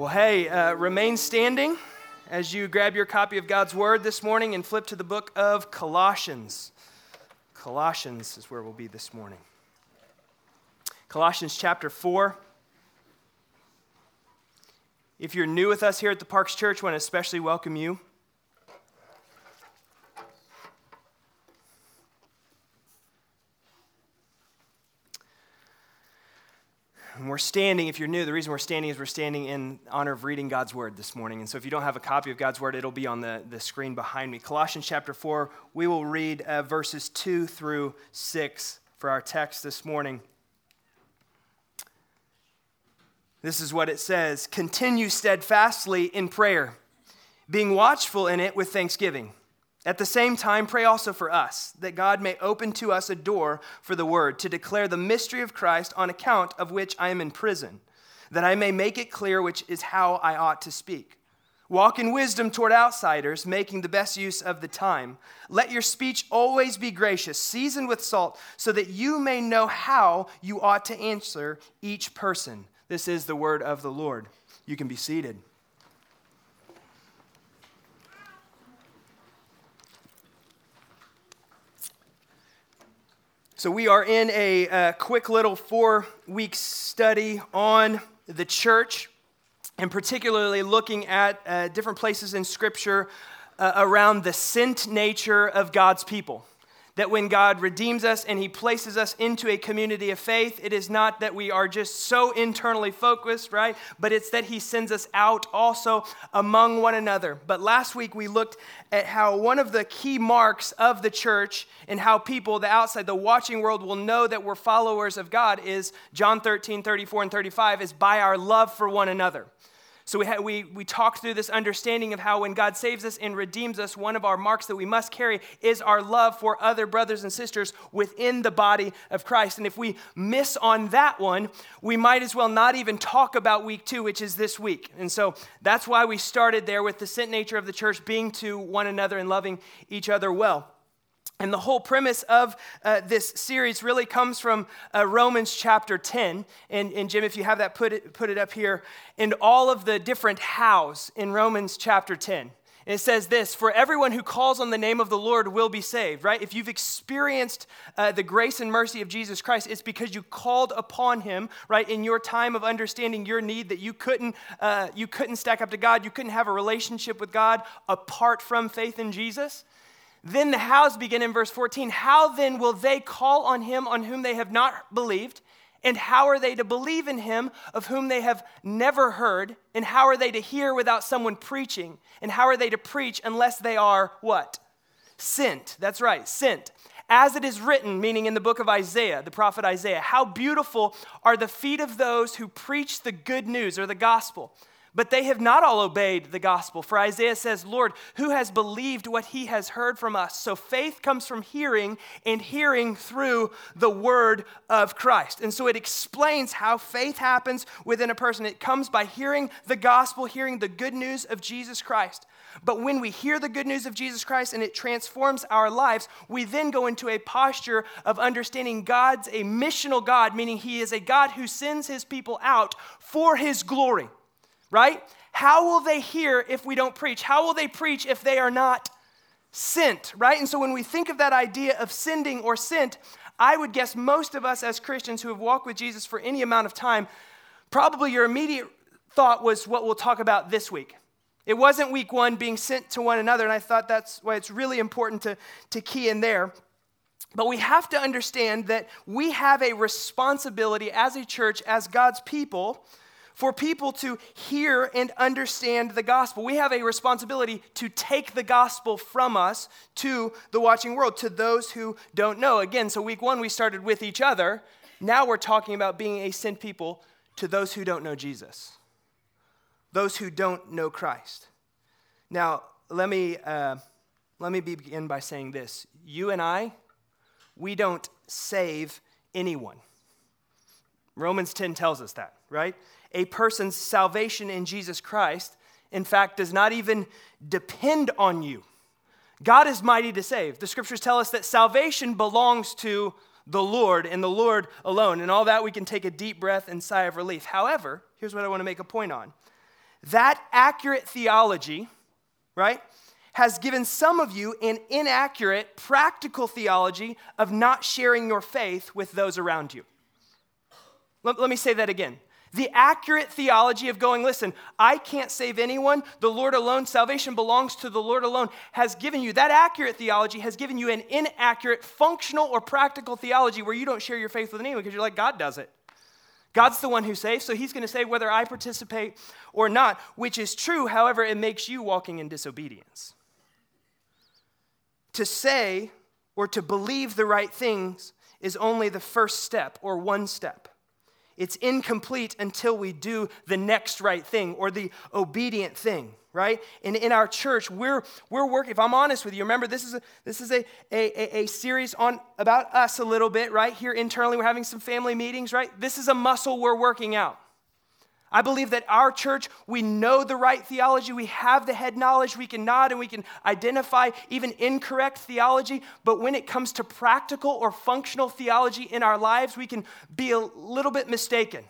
Well, hey, uh, remain standing as you grab your copy of God's Word this morning and flip to the book of Colossians. Colossians is where we'll be this morning. Colossians chapter 4. If you're new with us here at the Parks Church, I want to especially welcome you. And we're standing, if you're new, the reason we're standing is we're standing in honor of reading God's word this morning. And so if you don't have a copy of God's word, it'll be on the, the screen behind me. Colossians chapter 4, we will read uh, verses 2 through 6 for our text this morning. This is what it says Continue steadfastly in prayer, being watchful in it with thanksgiving. At the same time, pray also for us, that God may open to us a door for the word, to declare the mystery of Christ, on account of which I am in prison, that I may make it clear which is how I ought to speak. Walk in wisdom toward outsiders, making the best use of the time. Let your speech always be gracious, seasoned with salt, so that you may know how you ought to answer each person. This is the word of the Lord. You can be seated. So, we are in a, uh, quick little four week study on the church, and particularly looking at uh, different places in Scripture uh, around the sent nature of God's people that when God redeems us and He places us into a community of faith, it is not that we are just so internally focused, right? But it's that He sends us out also among one another. But last week we looked at how one of the key marks of the church and how people, the outside, the watching world will know that we're followers of God is John 13, 34, and 35 is by our love for one another. So we, ha- we, we talked through this understanding of how when God saves us and redeems us, one of our marks that we must carry is our love for other brothers and sisters within the body of Christ. And if we miss on that one, we might as well not even talk about week two, which is this week. And so that's why we started there with the sent nature of the church being to one another and loving each other well. And the whole premise of uh, this series really comes from uh, Romans chapter 10. And, and, Jim, if you have that, put it, put it up here. And all of the different hows in Romans chapter 10. And it says this For everyone who calls on the name of the Lord will be saved, right? If you've experienced uh, the grace and mercy of Jesus Christ, it's because you called upon him, right, in your time of understanding your need that you couldn't, uh, you couldn't stack up to God. You couldn't have a relationship with God apart from faith in Jesus. Then the hows begin in verse 14. How then will they call on him on whom they have not believed? And how are they to believe in him of whom they have never heard? And how are they to hear without someone preaching? And how are they to preach unless they are what? Sent. That's right, sent. As it is written, meaning in the book of Isaiah, the prophet Isaiah, how beautiful are the feet of those who preach the good news or the gospel. But they have not all obeyed the gospel. For Isaiah says, Lord, who has believed what he has heard from us? So faith comes from hearing, and hearing through the word of Christ. And so it explains how faith happens within a person. It comes by hearing the gospel, hearing the good news of Jesus Christ. But when we hear the good news of Jesus Christ and it transforms our lives, we then go into a posture of understanding God's a missional God, meaning He is a God who sends His people out for His glory right? How will they hear if we don't preach? How will they preach if they are not sent, right? And so when we think of that idea of sending or sent, I would guess most of us as Christians who have walked with Jesus for any amount of time, probably your immediate thought was what we'll talk about this week. It wasn't week one being sent to one another, and I thought that's why it's really important to, to key in there. But we have to understand that we have a responsibility as a church, as God's people, for people to hear and understand the gospel. We have a responsibility to take the gospel from us to the watching world, to those who don't know. Again, so week one we started with each other. Now we're talking about being a sent people to those who don't know Jesus, those who don't know Christ. Now, let me, uh, let me begin by saying this. You and I, we don't save anyone. Romans 10 tells us that, right? A person's salvation in Jesus Christ, in fact, does not even depend on you. God is mighty to save. The scriptures tell us that salvation belongs to the Lord and the Lord alone. And all that we can take a deep breath and sigh of relief. However, here's what I want to make a point on that accurate theology, right, has given some of you an inaccurate, practical theology of not sharing your faith with those around you. Let, let me say that again. The accurate theology of going, listen, I can't save anyone. The Lord alone, salvation belongs to the Lord alone, has given you, that accurate theology has given you an inaccurate, functional, or practical theology where you don't share your faith with anyone because you're like, God does it. God's the one who saves, so he's going to say whether I participate or not, which is true. However, it makes you walking in disobedience. To say or to believe the right things is only the first step or one step. It's incomplete until we do the next right thing or the obedient thing, right? And in our church, we're, we're working, if I'm honest with you, remember this is, a, this is a, a, a series on about us a little bit, right? Here internally, we're having some family meetings, right? This is a muscle we're working out. I believe that our church, we know the right theology, we have the head knowledge, we can nod and we can identify even incorrect theology, but when it comes to practical or functional theology in our lives, we can be a little bit mistaken.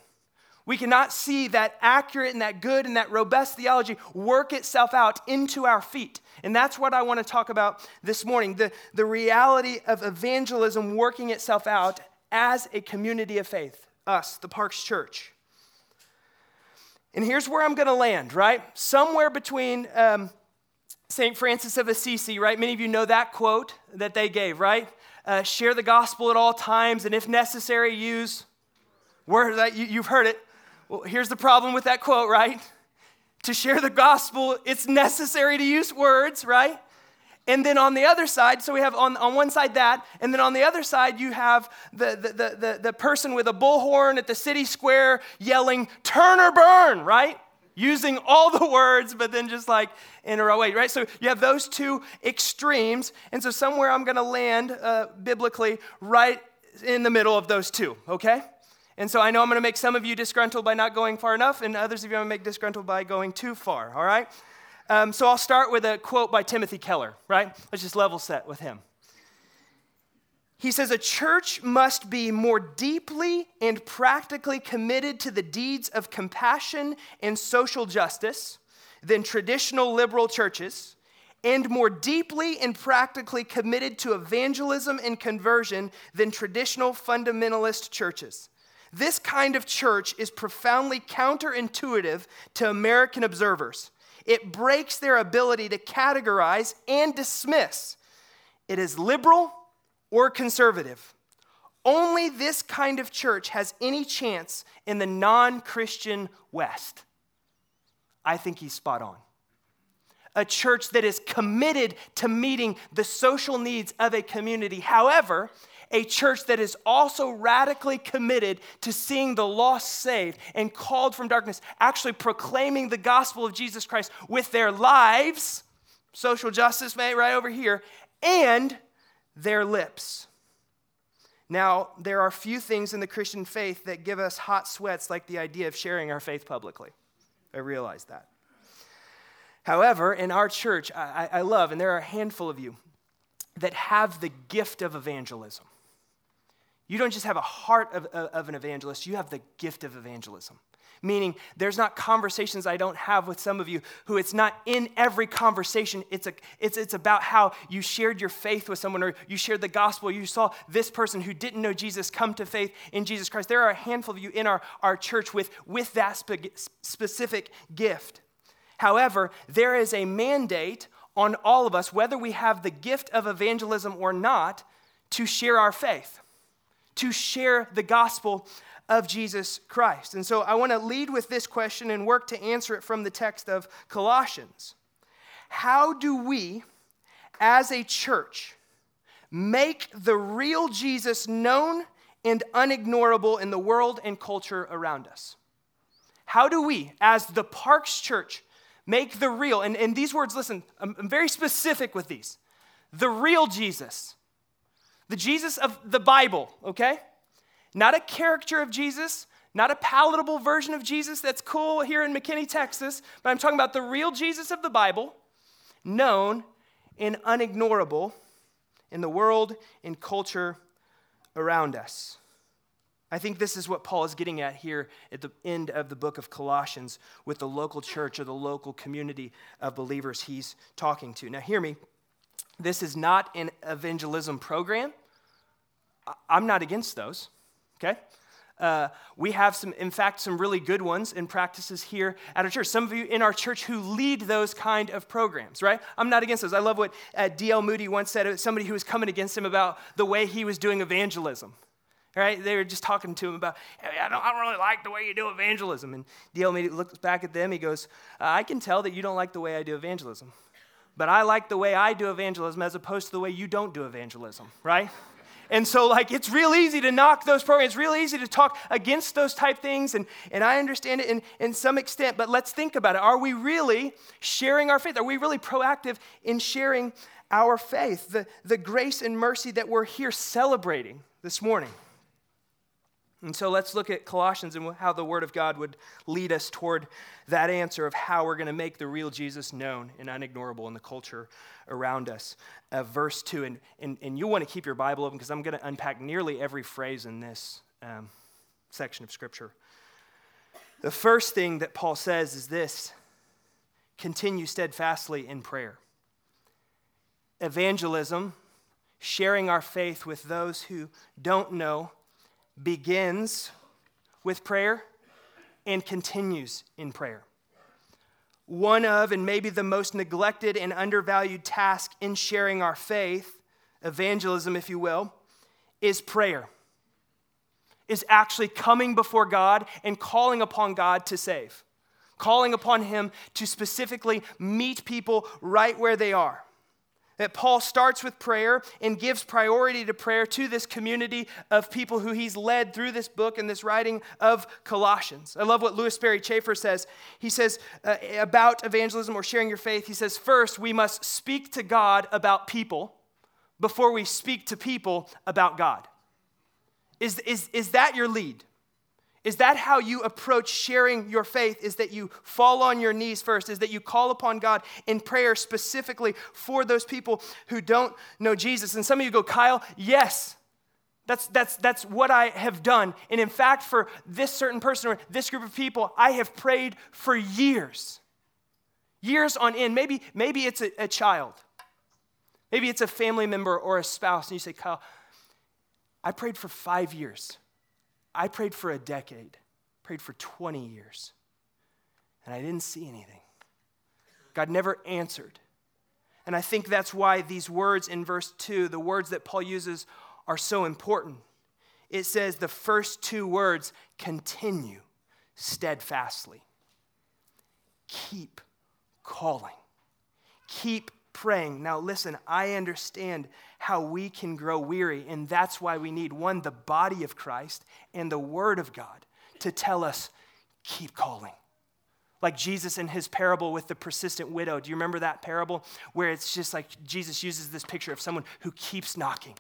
We cannot see that accurate and that good and that robust theology work itself out into our feet. And that's what I want to talk about this morning the, the reality of evangelism working itself out as a community of faith, us, the Parks Church. And here's where I'm going to land, right? Somewhere between um, St. Francis of Assisi, right? Many of you know that quote that they gave, right? Uh, share the gospel at all times, and if necessary, use words. That you, you've heard it. Well, here's the problem with that quote, right? To share the gospel, it's necessary to use words, right? And then on the other side, so we have on, on one side that, and then on the other side, you have the, the, the, the, the person with a bullhorn at the city square yelling, turn or burn, right? Using all the words, but then just like in a row, right? So you have those two extremes. And so somewhere I'm going to land uh, biblically right in the middle of those two, okay? And so I know I'm going to make some of you disgruntled by not going far enough, and others of you I'm going to make disgruntled by going too far, all right? Um, so I'll start with a quote by Timothy Keller, right? Let's just level set with him. He says, A church must be more deeply and practically committed to the deeds of compassion and social justice than traditional liberal churches, and more deeply and practically committed to evangelism and conversion than traditional fundamentalist churches. This kind of church is profoundly counterintuitive to American observers it breaks their ability to categorize and dismiss It is liberal or conservative. Only this kind of church has any chance in the non Christian West. I think he's spot on. A church that is committed to meeting the social needs of a community. However, a church that is also radically committed to seeing the lost saved and called from darkness, actually proclaiming the gospel of Jesus Christ with their lives, social justice, mate, right over here, and their lips. Now, there are few things in the Christian faith that give us hot sweats like the idea of sharing our faith publicly. I realize that. However, in our church, I, I, love, and there are a handful of you that have the gift of evangelism. You don't just have a heart of, of an evangelist, you have the gift of evangelism. Meaning, there's not conversations I don't have with some of you who it's not in every conversation. It's, a, it's, it's about how you shared your faith with someone or you shared the gospel. You saw this person who didn't know Jesus come to faith in Jesus Christ. There are a handful of you in our, our church with, with that spe- specific gift. However, there is a mandate on all of us, whether we have the gift of evangelism or not, to share our faith to share the gospel of Jesus Christ. And so I want to lead with this question and work to answer it from the text of Colossians. How do we, as a church, make the real Jesus known and unignorable in the world and culture around us? How do we, as the Parks Church, make the real, and, and these words, listen, I'm, I'm very specific with these, the real Jesus the Jesus of the Bible, okay? Not a caricature of Jesus, not a palatable version of Jesus that's cool here in McKinney, Texas, but I'm talking about the real Jesus of the Bible, known and unignorable in the world and culture around us. I think this is what Paul is getting at here at the end of the book of Colossians with the local church or the local community of believers he's talking to. Now, hear me. This is not an evangelism program. I'm not against those, okay? Uh, we have some, in fact, some really good ones and practices here at our church. Some of you in our church who lead those kind of programs, right? I'm not against those. I love what uh, D.L. Moody once said. Somebody who was coming against him about the way he was doing evangelism. Right? They were just talking to him about, hey, I, don't, I don't really like the way you do evangelism. And D.L. Moody looks back at them. He goes, uh, I can tell that you don't like the way I do evangelism. But I like the way I do evangelism as opposed to the way you don't do evangelism, right? And so, like, it's real easy to knock those programs. It's real easy to talk against those type things. And, and I understand it in, in some extent, but let's think about it. Are we really sharing our faith? Are we really proactive in sharing our faith? The, the grace and mercy that we're here celebrating this morning. And so let's look at Colossians and how the Word of God would lead us toward that answer of how we're going to make the real Jesus known and unignorable in the culture around us. Uh, verse 2, and, and, and you want to keep your Bible open because I'm going to unpack nearly every phrase in this um, section of Scripture. The first thing that Paul says is this continue steadfastly in prayer. Evangelism, sharing our faith with those who don't know begins with prayer and continues in prayer. One of, and maybe the most neglected and undervalued task in sharing our faith, evangelism, if you will, is prayer. Is actually coming before God and calling upon God to save, calling upon Him to specifically meet people right where they are that Paul starts with prayer and gives priority to prayer to this community of people who he's led through this book and this writing of Colossians. I love what Lewis Sperry Chafer says. He says uh, about evangelism or sharing your faith, he says, first, we must speak to God about people before we speak to people about God. Is, is, is that your lead? Is that how you approach sharing your faith? Is that you fall on your knees first? Is that you call upon God in prayer specifically for those people who don't know Jesus? And some of you go, Kyle, yes, that's, that's, that's what I have done. And in fact, for this certain person or this group of people, I have prayed for years. Years on end. Maybe, maybe it's a, a child. Maybe it's a family member or a spouse. And you say, Kyle, I prayed for five years I prayed for a decade, prayed for 20 years, and I didn't see anything. God never answered. And I think that's why these words in verse 2, the words that Paul uses, are so important. It says the first two words continue steadfastly. Keep calling. Keep praying. Now, listen, I understand how we can grow weary, and that's why we need one, the body of Christ and the Word of God to tell us, keep calling. Like Jesus in his parable with the persistent widow. Do you remember that parable? Where it's just like Jesus uses this picture of someone who keeps knocking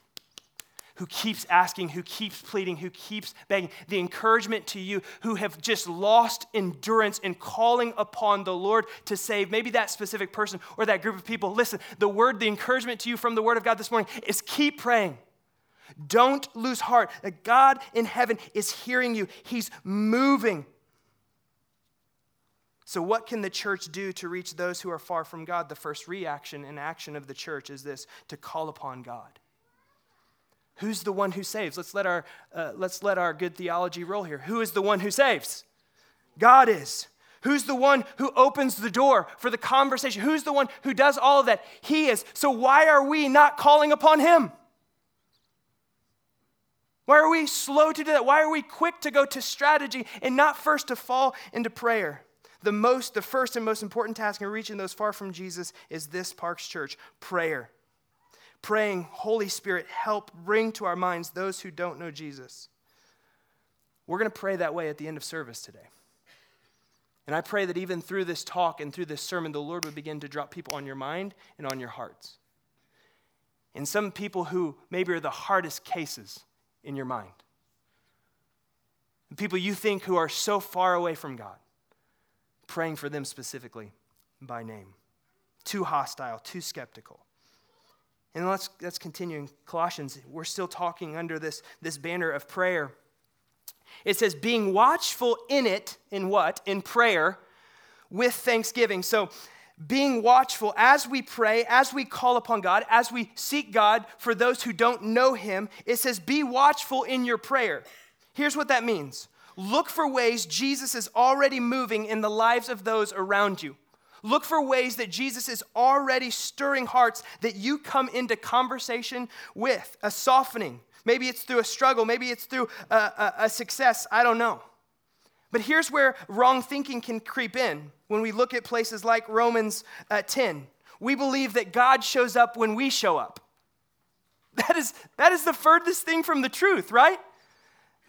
who keeps asking, who keeps pleading, who keeps begging. The encouragement to you who have just lost endurance in calling upon the Lord to save maybe that specific person or that group of people. Listen, the word, the encouragement to you from the Word of God this morning is keep praying. Don't lose heart God in heaven is hearing you, He's moving. So, what can the church do to reach those who are far from God? The first reaction and action of the church is this to call upon God. Who's the one who saves? Let's let our, uh, let's let our good theology roll here. Who is the one who saves? God is. Who's the one who opens the door for the conversation? Who's the one who does all of that? He is. So why are we not calling upon Him? Why are we slow to do that? Why are we quick to go to strategy and not first to fall into prayer? The most, the first and most important task in reaching those far from Jesus is this Parks Church prayer praying, Holy Spirit, help bring to our minds those who don't know Jesus. We're going to pray that way at the end of service today. And I pray that even through this talk and through this sermon, the Lord would begin to drop people on your mind and on your hearts. And some people who maybe are the hardest cases in your mind. people you think who are so far away from God, praying for them specifically by name. Too hostile, too skeptical. And let's, let's continue in Colossians. We're still talking under this, this banner of prayer. It says, being watchful in it, in what? In prayer, with thanksgiving. So, being watchful as we pray, as we call upon God, as we seek God for those who don't know Him, it says, be watchful in your prayer. Here's what that means look for ways Jesus is already moving in the lives of those around you. Look for ways that Jesus is already stirring hearts that you come into conversation with, a softening. Maybe it's through a struggle, maybe it's through a, a, a success, I don't know. But here's where wrong thinking can creep in when we look at places like Romans uh, 10. We believe that God shows up when we show up. That is, that is the furthest thing from the truth, right?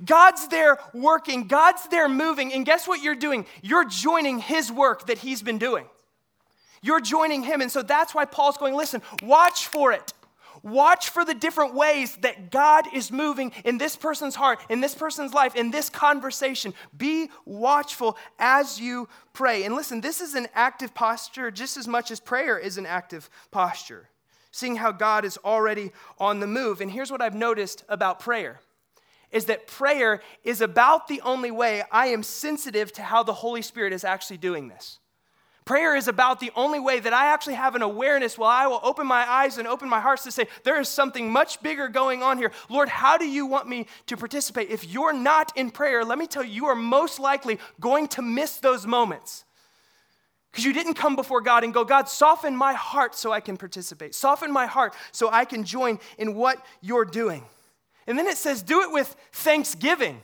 God's there working, God's there moving, and guess what you're doing? You're joining His work that He's been doing. You're joining Him. And so that's why Paul's going, listen, watch for it. Watch for the different ways that God is moving in this person's heart, in this person's life, in this conversation. Be watchful as you pray. And listen, this is an active posture just as much as prayer is an active posture, seeing how God is already on the move. And here's what I've noticed about prayer is that prayer is about the only way I am sensitive to how the Holy Spirit is actually doing this. Prayer is about the only way that I actually have an awareness while I will open my eyes and open my hearts to say, there is something much bigger going on here. Lord, how do you want me to participate? If you're not in prayer, let me tell you, you are most likely going to miss those moments. Because you didn't come before God and go, God, soften my heart so I can participate. Soften my heart so I can join in what you're doing. And then it says, do it with thanksgiving.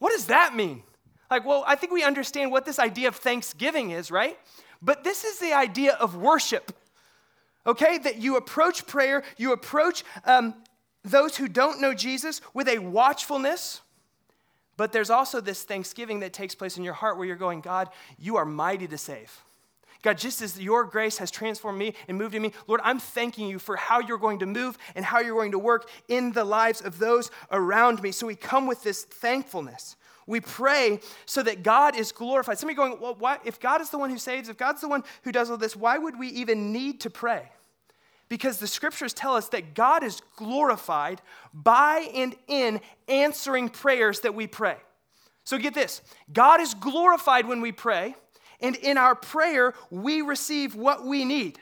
What does that mean? Like, well, I think we understand what this idea of thanksgiving is, right? But this is the idea of worship, okay? That you approach prayer, you approach um, those who don't know Jesus with a watchfulness. But there's also this thanksgiving that takes place in your heart where you're going, God, you are mighty to save. God, just as your grace has transformed me and moved in me, Lord, I'm thanking you for how you're going to move and how you're going to work in the lives of those around me. So we come with this thankfulness. We pray so that God is glorified. Somebody going, well, why, if God is the one who saves, if God's the one who does all this, why would we even need to pray? Because the scriptures tell us that God is glorified by and in answering prayers that we pray. So get this God is glorified when we pray, and in our prayer, we receive what we need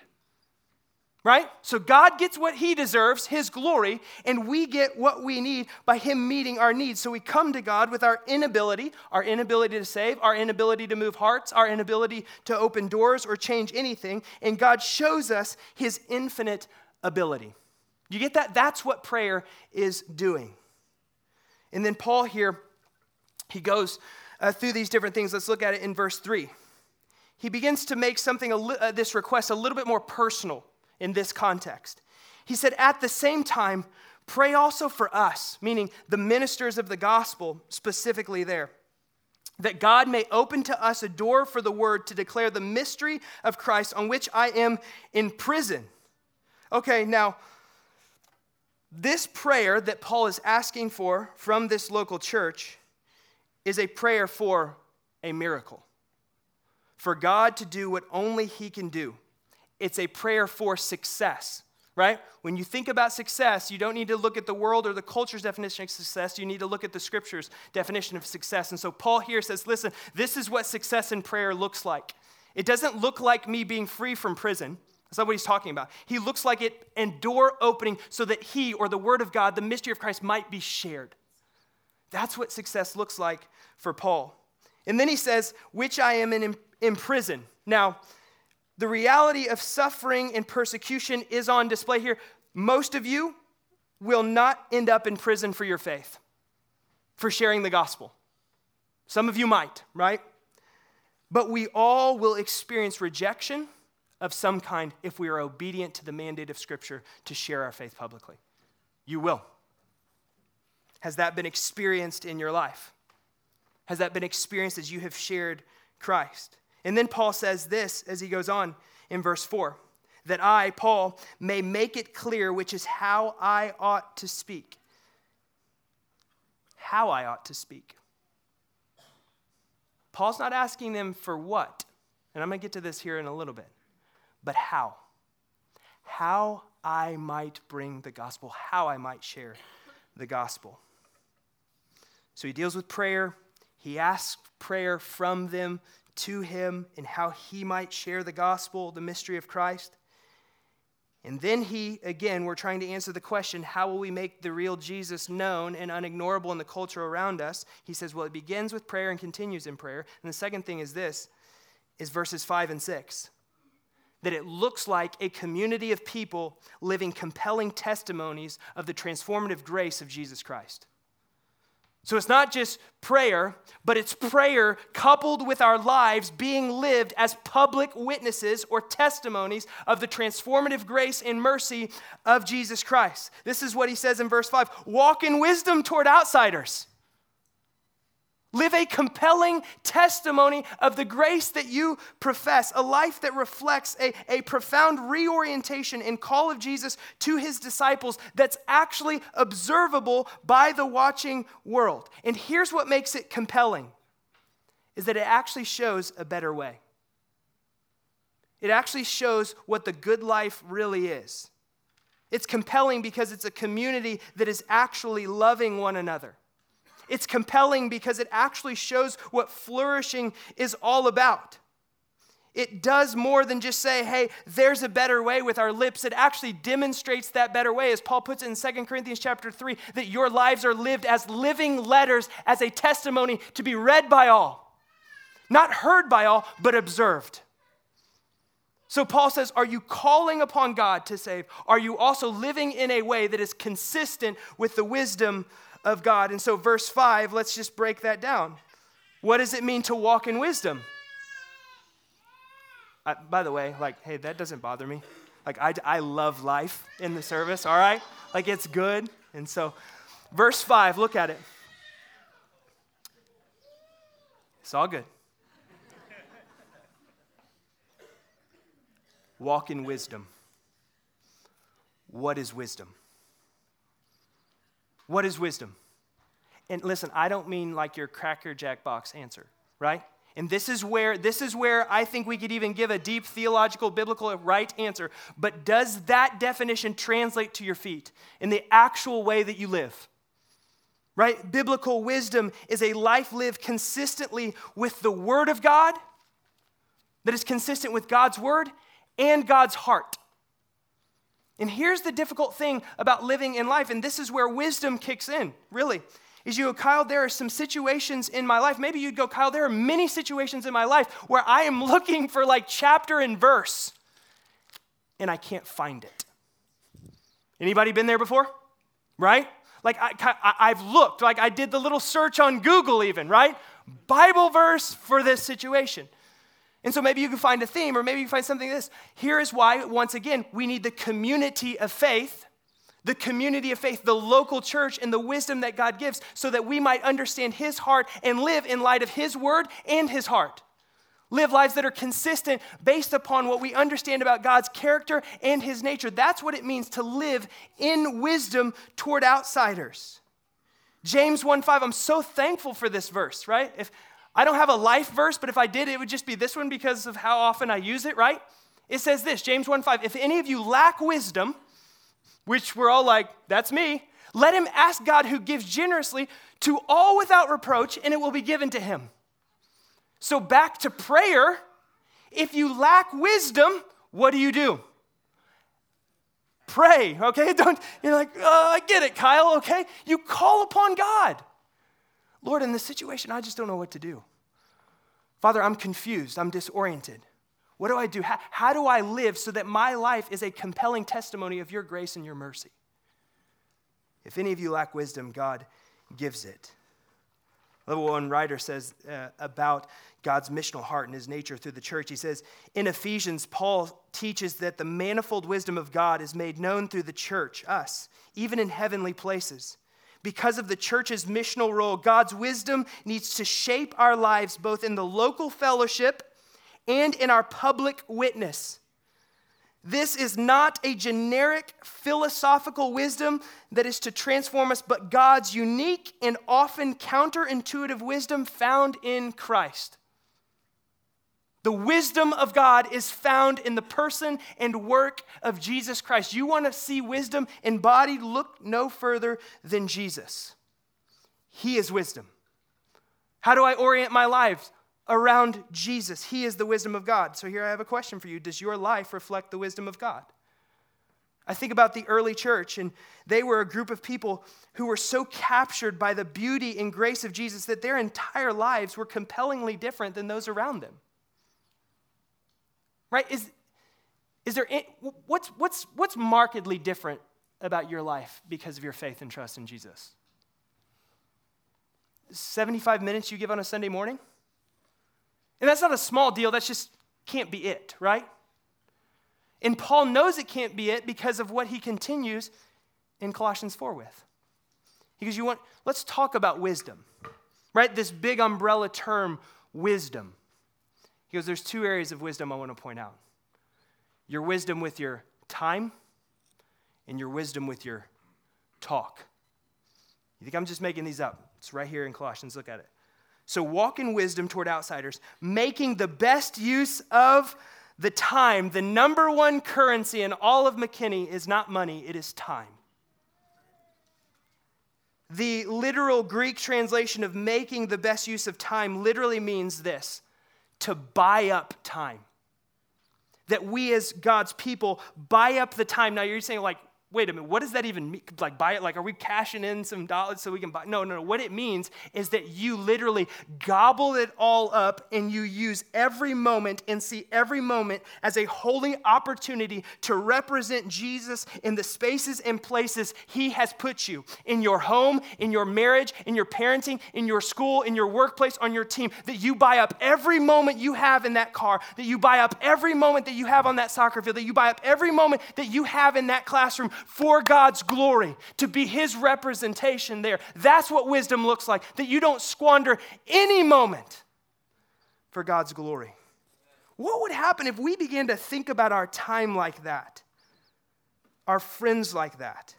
right? So God gets what he deserves, his glory, and we get what we need by him meeting our needs. So we come to God with our inability, our inability to save, our inability to move hearts, our inability to open doors or change anything, and God shows us his infinite ability. You get that? That's what prayer is doing. And then Paul here, he goes uh, through these different things. Let's look at it in verse 3. He begins to make something, li- uh, this request, a little bit more personal in this context. He said, At the same time, pray also for us, meaning the ministers of the gospel specifically there, that God may open to us a door for the word to declare the mystery of Christ on which I am in prison. Okay, now, this prayer that Paul is asking for from this local church is a prayer for a miracle, for God to do what only He can do it's a prayer for success, right? When you think about success, you don't need to look at the world or the culture's definition of success. You need to look at the scripture's definition of success. And so Paul here says, listen, this is what success in prayer looks like. It doesn't look like me being free from prison. That's not what he's talking about. He looks like it and door opening so that he or the word of God, the mystery of Christ, might be shared. That's what success looks like for Paul. And then he says, which I am in, in prison. Now, the reality of suffering and persecution is on display here. Most of you will not end up in prison for your faith, for sharing the gospel. Some of you might, right? But we all will experience rejection of some kind if we are obedient to the mandate of Scripture to share our faith publicly. You will. Has that been experienced in your life? Has that been experienced as you have shared Christ? And then Paul says this as he goes on in verse 4 that I, Paul, may make it clear which is how I ought to speak. How I ought to speak. Paul's not asking them for what, and I'm going to get to this here in a little bit, but how. How I might bring the gospel, how I might share the gospel. So he deals with prayer. He asks prayer from them to him and how he might share the gospel, the mystery of Christ. And then he, again, we're trying to answer the question how will we make the real Jesus known and unignorable in the culture around us? He says, well, it begins with prayer and continues in prayer. And the second thing is this is verses 5 and 6 that it looks like a community of people living compelling testimonies of the transformative grace of Jesus Christ. So it's not just prayer, but it's prayer coupled with our lives being lived as public witnesses or testimonies of the transformative grace and mercy of Jesus Christ. This is what he says in verse 5 walk in wisdom toward outsiders. Live a compelling testimony of the grace that you profess, a life that reflects a, a profound reorientation and call of Jesus to his disciples that's actually observable by the watching world. And here's what makes it compelling is that it actually shows a better way. It actually shows what the good life really is. It's compelling because it's a community that is actually loving one another. It's compelling because it actually shows what flourishing is all about. It does more than just say, hey, there's a better way with our lips. It actually demonstrates that better way, as Paul puts it in 2 Corinthians chapter 3, that your lives are lived as living letters, as a testimony to be read by all. Not heard by all, but observed. So Paul says, Are you calling upon God to save? Are you also living in a way that is consistent with the wisdom of God. And so, verse 5, let's just break that down. What does it mean to walk in wisdom? I, by the way, like, hey, that doesn't bother me. Like, I, I love life in the service, all right? Like, it's good. And so, verse 5, look at it. It's all good. Walk in wisdom. What is wisdom? What is wisdom? And listen, I don't mean like your cracker jack box answer, right? And this is where this is where I think we could even give a deep theological biblical right answer. But does that definition translate to your feet in the actual way that you live? Right? Biblical wisdom is a life lived consistently with the word of God that is consistent with God's word and God's heart. And here's the difficult thing about living in life, and this is where wisdom kicks in, really. Is you go, Kyle, there are some situations in my life. Maybe you'd go, Kyle, there are many situations in my life where I am looking for like chapter and verse, and I can't find it. Anybody been there before? Right? Like I, have looked, like I did the little search on Google, even, right? Bible verse for this situation. And so maybe you can find a theme, or maybe you find something like this. Here is why, once again, we need the community of faith, the community of faith, the local church, and the wisdom that God gives so that we might understand His heart and live in light of His word and His heart. Live lives that are consistent based upon what we understand about God's character and His nature. That's what it means to live in wisdom toward outsiders. James 1 5, I'm so thankful for this verse, right? If I don't have a life verse, but if I did, it would just be this one because of how often I use it, right? It says this, James 1 5, if any of you lack wisdom, which we're all like, that's me, let him ask God who gives generously to all without reproach, and it will be given to him. So back to prayer, if you lack wisdom, what do you do? Pray, okay? Don't you're like, oh, I get it, Kyle, okay? You call upon God. Lord, in this situation, I just don't know what to do. Father, I'm confused. I'm disoriented. What do I do? How, how, do I live so that my life is a compelling testimony of your grace and your mercy? If any of you lack wisdom, God gives it. Level one writer says uh, about God's missional heart and his nature through the church. He says, in Ephesians, Paul teaches that the manifold wisdom of God is made known through the church, us, even in heavenly places because of the church's missional role, God's wisdom needs to shape our lives both in the local fellowship and in our public witness. This is not a generic philosophical wisdom that is to transform us, but God's unique and often counterintuitive wisdom found in Christ. The wisdom of God is found in the person and work of Jesus Christ. You want to see wisdom embodied? Look no further than Jesus. He is wisdom. How do I orient my life around Jesus? He is the wisdom of God. So here I have a question for you Does your life reflect the wisdom of God? I think about the early church, and they were a group of people who were so captured by the beauty and grace of Jesus that their entire lives were compellingly different than those around them. Right? Is, is there, what's, what's, what's markedly different about your life because of your faith and trust in Jesus? 75 minutes you give on a Sunday morning? And that's not a small deal, that's just can't be it, right? And Paul knows it can't be it because of what he continues in Colossians 4 with. Goes, You want, let's talk about wisdom, right? This big umbrella term, wisdom. Goes, There's two areas of wisdom I want to point out your wisdom with your time and your wisdom with your talk. You think I'm just making these up? It's right here in Colossians. Look at it. So walk in wisdom toward outsiders, making the best use of the time, the number one currency in all of McKinney is not money, it is time. The literal Greek translation of making the best use of time literally means this to buy up time. That we as God's people buy up the time. Now you're saying, like, wait a minute, what does that even mean? Like, buy it? Like, are we cashing in some dollars so we can buy? No, no, no. What it means is that you literally gobble it all up and you use every moment and see every moment as a holy opportunity to represent Jesus in the spaces and places He has put you in your home, in your marriage, in your parenting, in your school, in your workplace, on your team. That you buy up every moment you have in that car, that you buy up every moment that you have on that soccer field, that you buy up every moment that you have in that classroom for God's glory, to be His representation there. That's what wisdom looks like, that you don't squander any moment for God's glory. What would happen if we began to think about our time like that, our friends like that?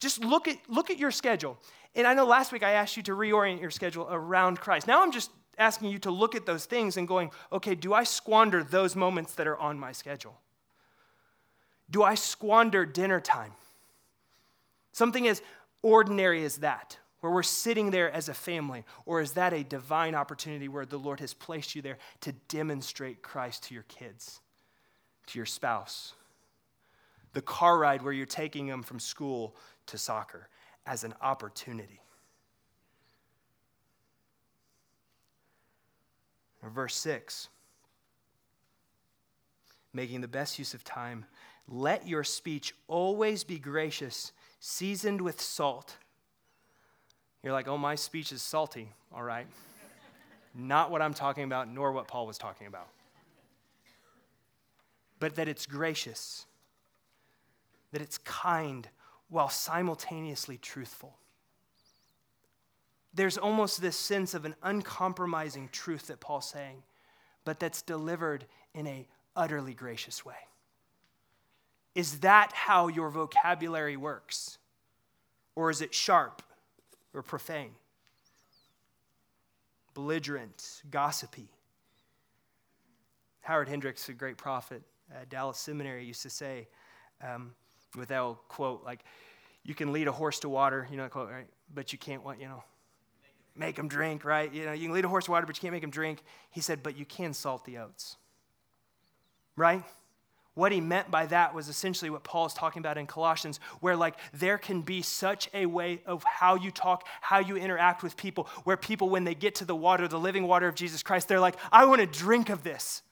Just look at, look at your schedule. And I know last week I asked you to reorient your schedule around Christ. Now I'm just asking you to look at those things and going, okay, do I squander those moments that are on my schedule? Do I squander dinner time? Something as ordinary as that, where we're sitting there as a family, or is that a divine opportunity where the Lord has placed you there to demonstrate Christ to your kids, to your spouse? The car ride where you're taking them from school to soccer as an opportunity. Verse 6 making the best use of time let your speech always be gracious, seasoned with salt. You're like, oh, my speech is salty, all right. Not what I'm talking about, nor what Paul was talking about. But that it's gracious, that it's kind, while simultaneously truthful. There's almost this sense of an uncompromising truth that Paul's saying, but that's delivered in a utterly gracious way. Is that how your vocabulary works? Or is it sharp or profane? Belligerent, gossipy. Howard Hendricks, a great prophet at Dallas Seminary, used to say, um, with that quote, like, you can lead a horse to water, you know, quote, right? But you can't, what, you know, make him drink, right? You know, you can lead a horse to water, but you can't make him drink. He said, but you can salt the oats, right? What he meant by that was essentially what Paul is talking about in Colossians, where like there can be such a way of how you talk, how you interact with people, where people, when they get to the water, the living water of Jesus Christ, they're like, I want to drink of this.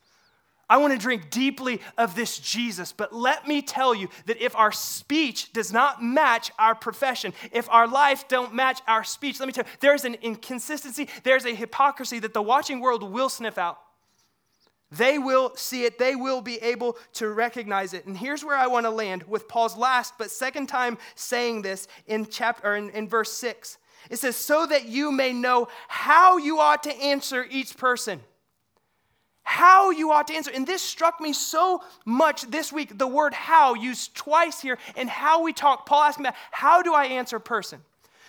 I want to drink deeply of this Jesus. But let me tell you that if our speech does not match our profession, if our life don't match our speech, let me tell you, there's an inconsistency, there's a hypocrisy that the watching world will sniff out. They will see it, they will be able to recognize it. And here's where I want to land with Paul's last but second time saying this in chapter or in, in verse 6. It says, so that you may know how you ought to answer each person. How you ought to answer. And this struck me so much this week. The word how used twice here, and how we talk. Paul asking about how do I answer person?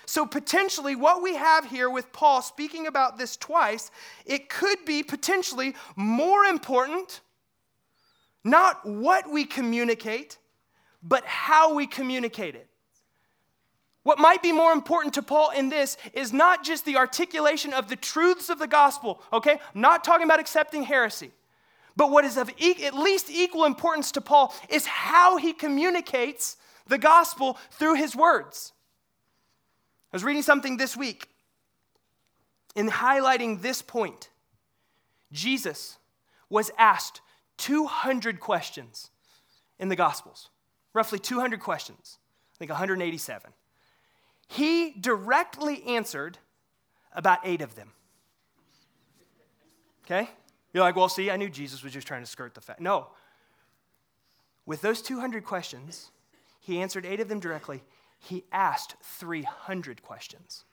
So, potentially, what we have here with Paul speaking about this twice, it could be potentially more important, not what we communicate, but how we communicate it. What might be more important to Paul in this is not just the articulation of the truths of the gospel, okay? I'm not talking about accepting heresy. But what is of e- at least equal importance to Paul is how he communicates the gospel through his words. I was reading something this week in highlighting this point. Jesus was asked 200 questions in the Gospels, roughly 200 questions, I think 187. He directly answered about eight of them. Okay? You're like, well, see, I knew Jesus was just trying to skirt the fact. No. With those 200 questions, he answered eight of them directly. He asked 300 questions.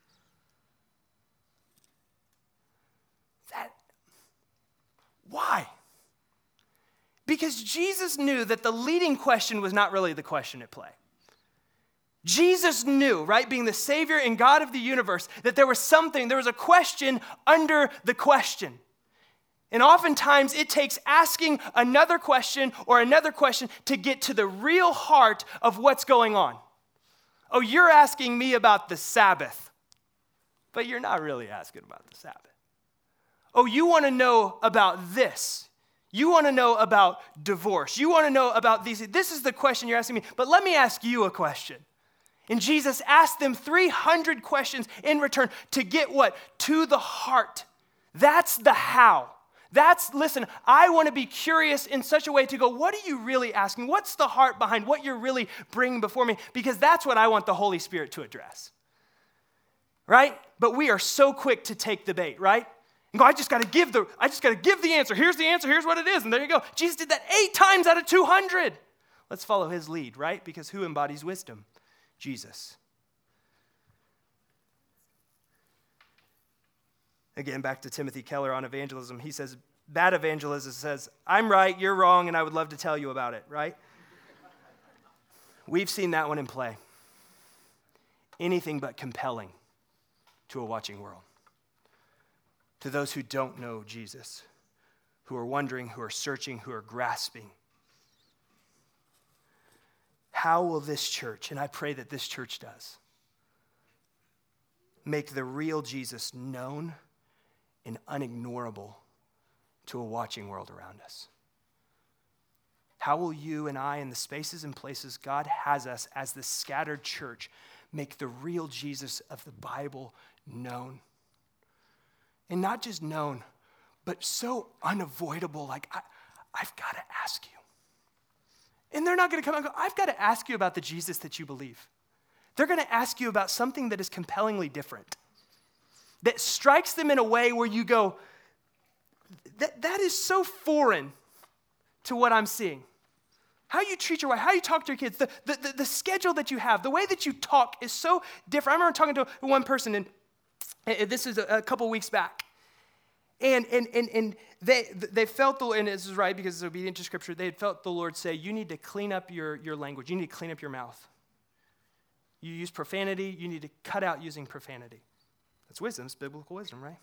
That, why? Because Jesus knew that the leading question was not really the question at play. Jesus knew, right, being the Savior and God of the universe, that there was something, there was a question under the question. And oftentimes it takes asking another question or another question to get to the real heart of what's going on. Oh, you're asking me about the Sabbath, but you're not really asking about the Sabbath. Oh, you want to know about this. You want to know about divorce. You want to know about these. This is the question you're asking me, but let me ask you a question. And Jesus asked them 300 questions in return to get what? To the heart. That's the how. That's, listen, I want to be curious in such a way to go, what are you really asking? What's the heart behind what you're really bringing before me? Because that's what I want the Holy Spirit to address. Right? But we are so quick to take the bait, right? And go, I just got to give the, I just got to give the answer. Here's the answer. Here's what it is. And there you go. Jesus did that eight times out of 200. Let's follow his lead, right? Because who embodies wisdom? Jesus. Again, back to Timothy Keller on evangelism. He says, bad evangelism says, I'm right, you're wrong, and I would love to tell you about it, right? We've seen that one in play. Anything but compelling to a watching world. To those who don't know Jesus, who are wondering, who are searching, who are grasping. How will this church, and I pray that this church does, make the real Jesus known and unignorable to a watching world around us? How will you and I, in the spaces and places God has us as the scattered church, make the real Jesus of the Bible known? And not just known, but so unavoidable, like, I, I've got to ask you. And they're not going to come and go, I've got to ask you about the Jesus that you believe. They're going to ask you about something that is compellingly different, that strikes them in a way where you go, that, that is so foreign to what I'm seeing. How you treat your wife, how you talk to your kids, the, the, the, the schedule that you have, the way that you talk is so different. I remember talking to one person, and, and this is a, a couple weeks back. And, and, and, and they, they felt the, and this is right because it's obedient to scripture, they had felt the Lord say, you need to clean up your, your language. You need to clean up your mouth. You use profanity, you need to cut out using profanity. That's wisdom, it's biblical wisdom, right?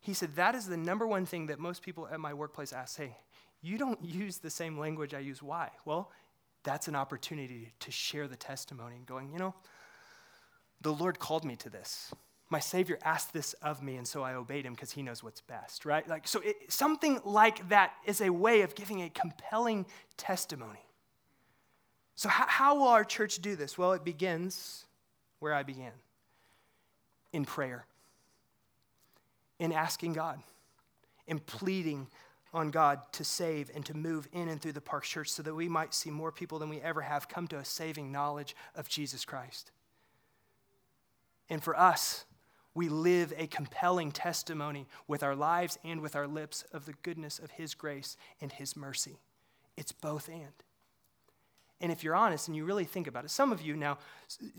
He said, that is the number one thing that most people at my workplace ask, hey, you don't use the same language I use. Why? Well, that's an opportunity to share the testimony and going, you know, the Lord called me to this my Savior asked this of me, and so I obeyed him because he knows what's best, right? Like, so it, something like that is a way of giving a compelling testimony. So, how, how will our church do this? Well, it begins where I began in prayer, in asking God, in pleading on God to save and to move in and through the Park Church so that we might see more people than we ever have come to a saving knowledge of Jesus Christ. And for us, we live a compelling testimony with our lives and with our lips of the goodness of His grace and His mercy. It's both and. And if you're honest and you really think about it, some of you now,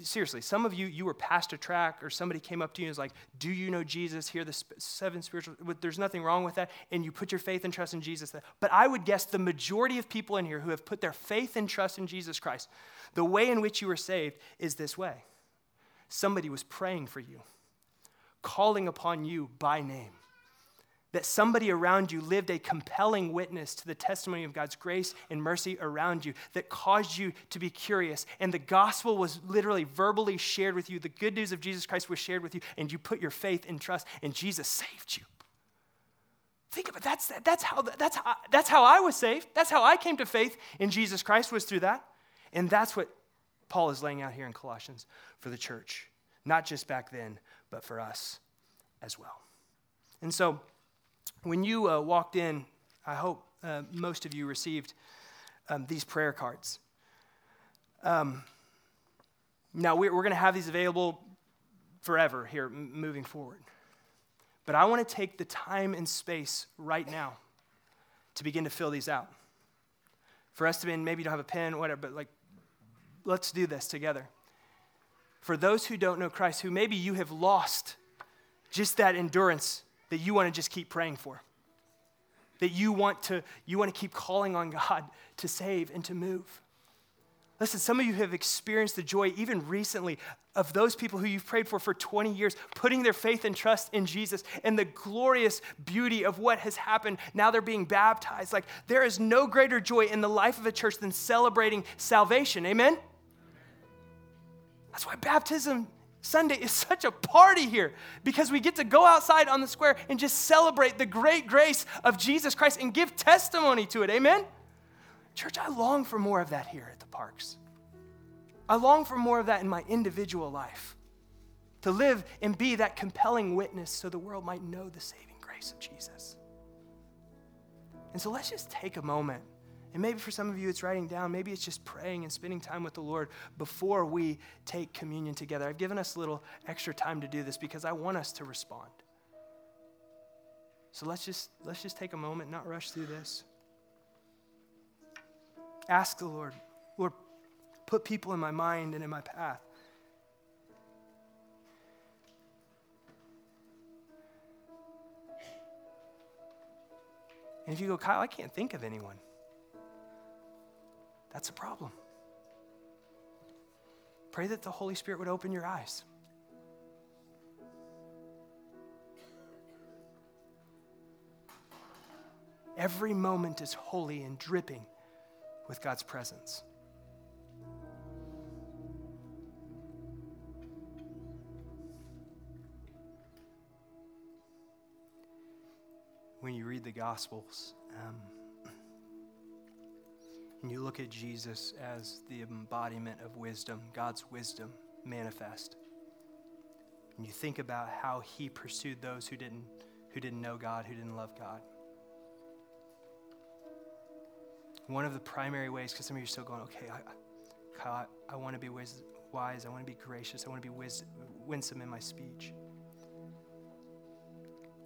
seriously, some of you, you were past a track or somebody came up to you and was like, Do you know Jesus? Here the seven spiritual, there's nothing wrong with that. And you put your faith and trust in Jesus. But I would guess the majority of people in here who have put their faith and trust in Jesus Christ, the way in which you were saved is this way somebody was praying for you calling upon you by name. That somebody around you lived a compelling witness to the testimony of God's grace and mercy around you that caused you to be curious. And the gospel was literally verbally shared with you. The good news of Jesus Christ was shared with you, and you put your faith and trust, and Jesus saved you. Think about it. That's, that's, how, that's, how, that's how I was saved. That's how I came to faith in Jesus Christ, was through that. And that's what Paul is laying out here in Colossians for the church, not just back then, but for us as well. And so, when you uh, walked in, I hope uh, most of you received um, these prayer cards. Um, now, we're, we're going to have these available forever here m- moving forward. But I want to take the time and space right now to begin to fill these out. For us to be, maybe you don't have a pen, whatever, but like, let's do this together. For those who don't know Christ, who maybe you have lost just that endurance that you want to just keep praying for. That you want to you want to keep calling on God to save and to move. Listen, some of you have experienced the joy even recently of those people who you've prayed for for 20 years, putting their faith and trust in Jesus and the glorious beauty of what has happened. Now they're being baptized. Like, there is no greater joy in the life of a church than celebrating salvation. Amen? That's why baptism Sunday is such a party here because we get to go outside on the square and just celebrate the great grace of Jesus Christ and give testimony to it. Amen? Church, I long for more of that here at the parks. I long for more of that in my individual life. To live and be that compelling witness so the world might know the saving grace of Jesus. And so let's just take a moment and maybe for some of you, it's writing down. Maybe it's just praying and spending time with the Lord before we take communion together. I've given us a little extra time to do this because I want us to respond. So let's just, let's just take a moment, not rush through this. Ask the Lord, Lord, put people in my mind and in my path. And if you go, Kyle, I can't think of anyone. That's a problem. Pray that the Holy Spirit would open your eyes. Every moment is holy and dripping with God's presence. When you read the Gospels, um, and you look at Jesus as the embodiment of wisdom, God's wisdom manifest. And you think about how he pursued those who didn't, who didn't know God, who didn't love God. One of the primary ways, because some of you are still going, okay, I, Kyle, I, I want to be wise, I want to be gracious, I want to be wis- winsome in my speech.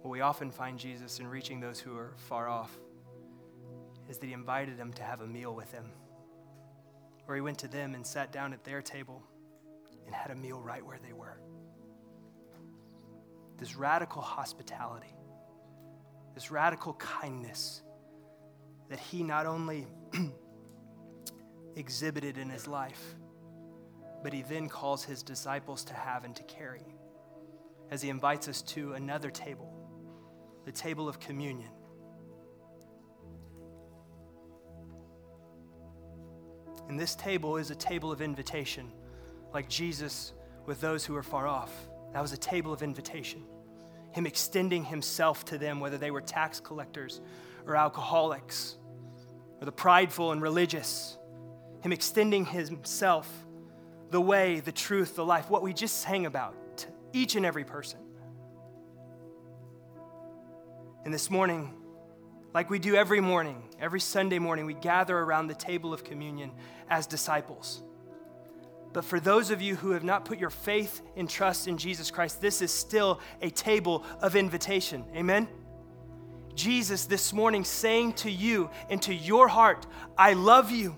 Well, we often find Jesus in reaching those who are far off is that he invited them to have a meal with him. Or he went to them and sat down at their table and had a meal right where they were. This radical hospitality, this radical kindness that he not only exhibited in his life, but he then calls his disciples to have and to carry as he invites us to another table, the table of communion And this table is a table of invitation, like Jesus with those who are far off. That was a table of invitation. Him extending himself to them, whether they were tax collectors or alcoholics or the prideful and religious. Him extending himself, the way, the truth, the life, what we just sang about to each and every person. And this morning, like we do every morning, every Sunday morning, we gather around the table of communion as disciples. But for those of you who have not put your faith and trust in Jesus Christ, this is still a table of invitation. Amen? Jesus this morning saying to you and to your heart, I love you.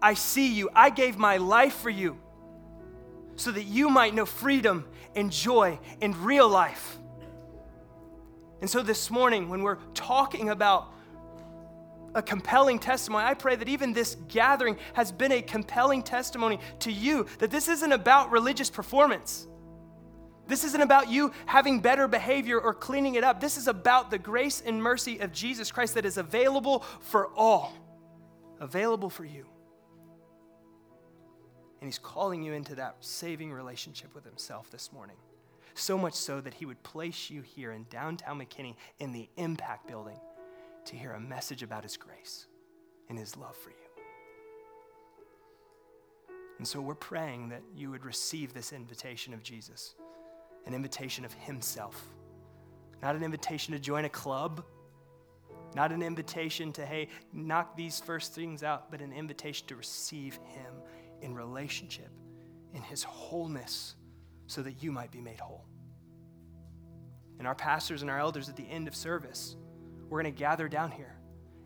I see you. I gave my life for you so that you might know freedom and joy and real life. And so this morning, when we're talking about a compelling testimony, I pray that even this gathering has been a compelling testimony to you that this isn't about religious performance. This isn't about you having better behavior or cleaning it up. This is about the grace and mercy of Jesus Christ that is available for all, available for you. And He's calling you into that saving relationship with Himself this morning. So much so that He would place you here in downtown McKinney in the Impact Building to hear a message about His grace and His love for you. And so we're praying that you would receive this invitation of Jesus, an invitation of Himself, not an invitation to join a club, not an invitation to, hey, knock these first things out, but an invitation to receive Him in relationship, in His wholeness, so that you might be made whole. And our pastors and our elders at the end of service, we're going to gather down here.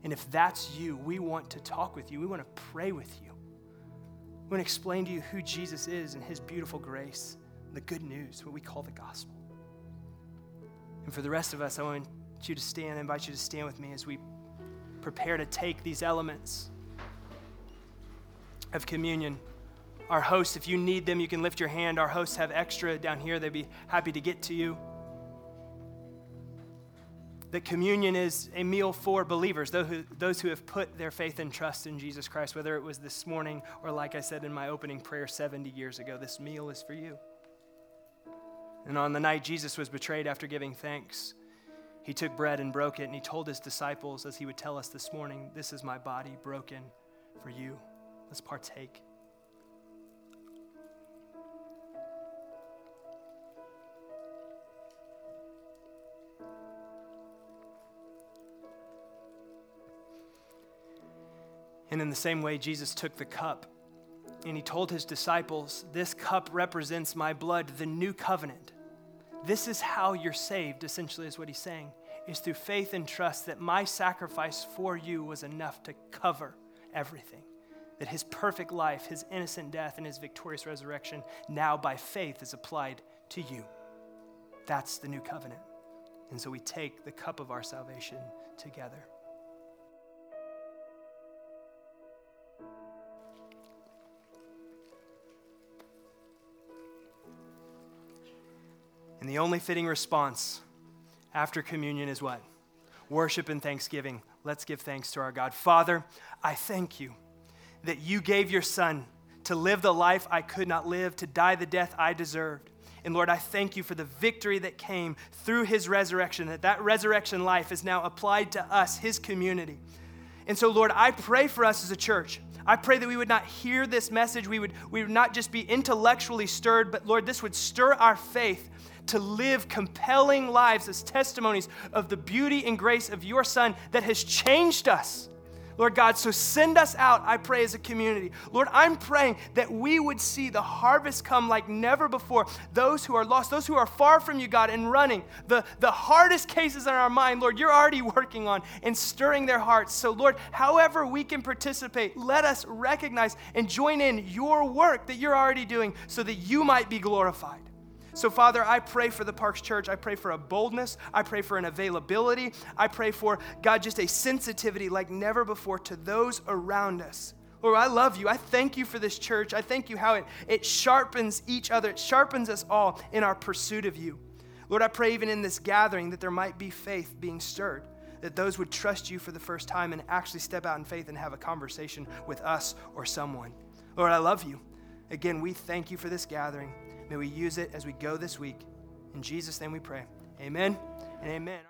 And if that's you, we want to talk with you, we want to pray with you. We want to explain to you who Jesus is and his beautiful grace, the good news, what we call the gospel. And for the rest of us, I want you to stand, I invite you to stand with me as we prepare to take these elements of communion. Our hosts, if you need them, you can lift your hand. Our hosts have extra down here, they'd be happy to get to you that communion is a meal for believers, those who, those who have put their faith and trust in Jesus Christ, whether it was this morning or, like I said in my opening prayer 70 years ago, this meal is for you. And on the night Jesus was betrayed after giving thanks, he took bread and broke it, and he told his disciples, as he would tell us this morning, This is my body broken for you. Let's partake. And in the same way, Jesus took the cup and he told his disciples, This cup represents my blood, the new covenant. This is how you're saved, essentially, is what he's saying, is through faith and trust that my sacrifice for you was enough to cover everything. That his perfect life, his innocent death, and his victorious resurrection now by faith is applied to you. That's the new covenant. And so we take the cup of our salvation together. And the only fitting response after communion is what? Worship and thanksgiving. Let's give thanks to our God. Father, I thank you that you gave your Son to live the life I could not live, to die the death I deserved. And Lord, I thank you for the victory that came through his resurrection, that that resurrection life is now applied to us, his community. And so, Lord, I pray for us as a church. I pray that we would not hear this message, we would, we would not just be intellectually stirred, but Lord, this would stir our faith to live compelling lives as testimonies of the beauty and grace of your Son that has changed us. Lord God, so send us out, I pray, as a community. Lord, I'm praying that we would see the harvest come like never before. Those who are lost, those who are far from you, God, and running, the, the hardest cases in our mind, Lord, you're already working on and stirring their hearts. So, Lord, however we can participate, let us recognize and join in your work that you're already doing so that you might be glorified. So, Father, I pray for the Parks Church. I pray for a boldness. I pray for an availability. I pray for, God, just a sensitivity like never before to those around us. Lord, I love you. I thank you for this church. I thank you how it, it sharpens each other, it sharpens us all in our pursuit of you. Lord, I pray even in this gathering that there might be faith being stirred, that those would trust you for the first time and actually step out in faith and have a conversation with us or someone. Lord, I love you. Again, we thank you for this gathering. May we use it as we go this week. In Jesus' name we pray. Amen and amen.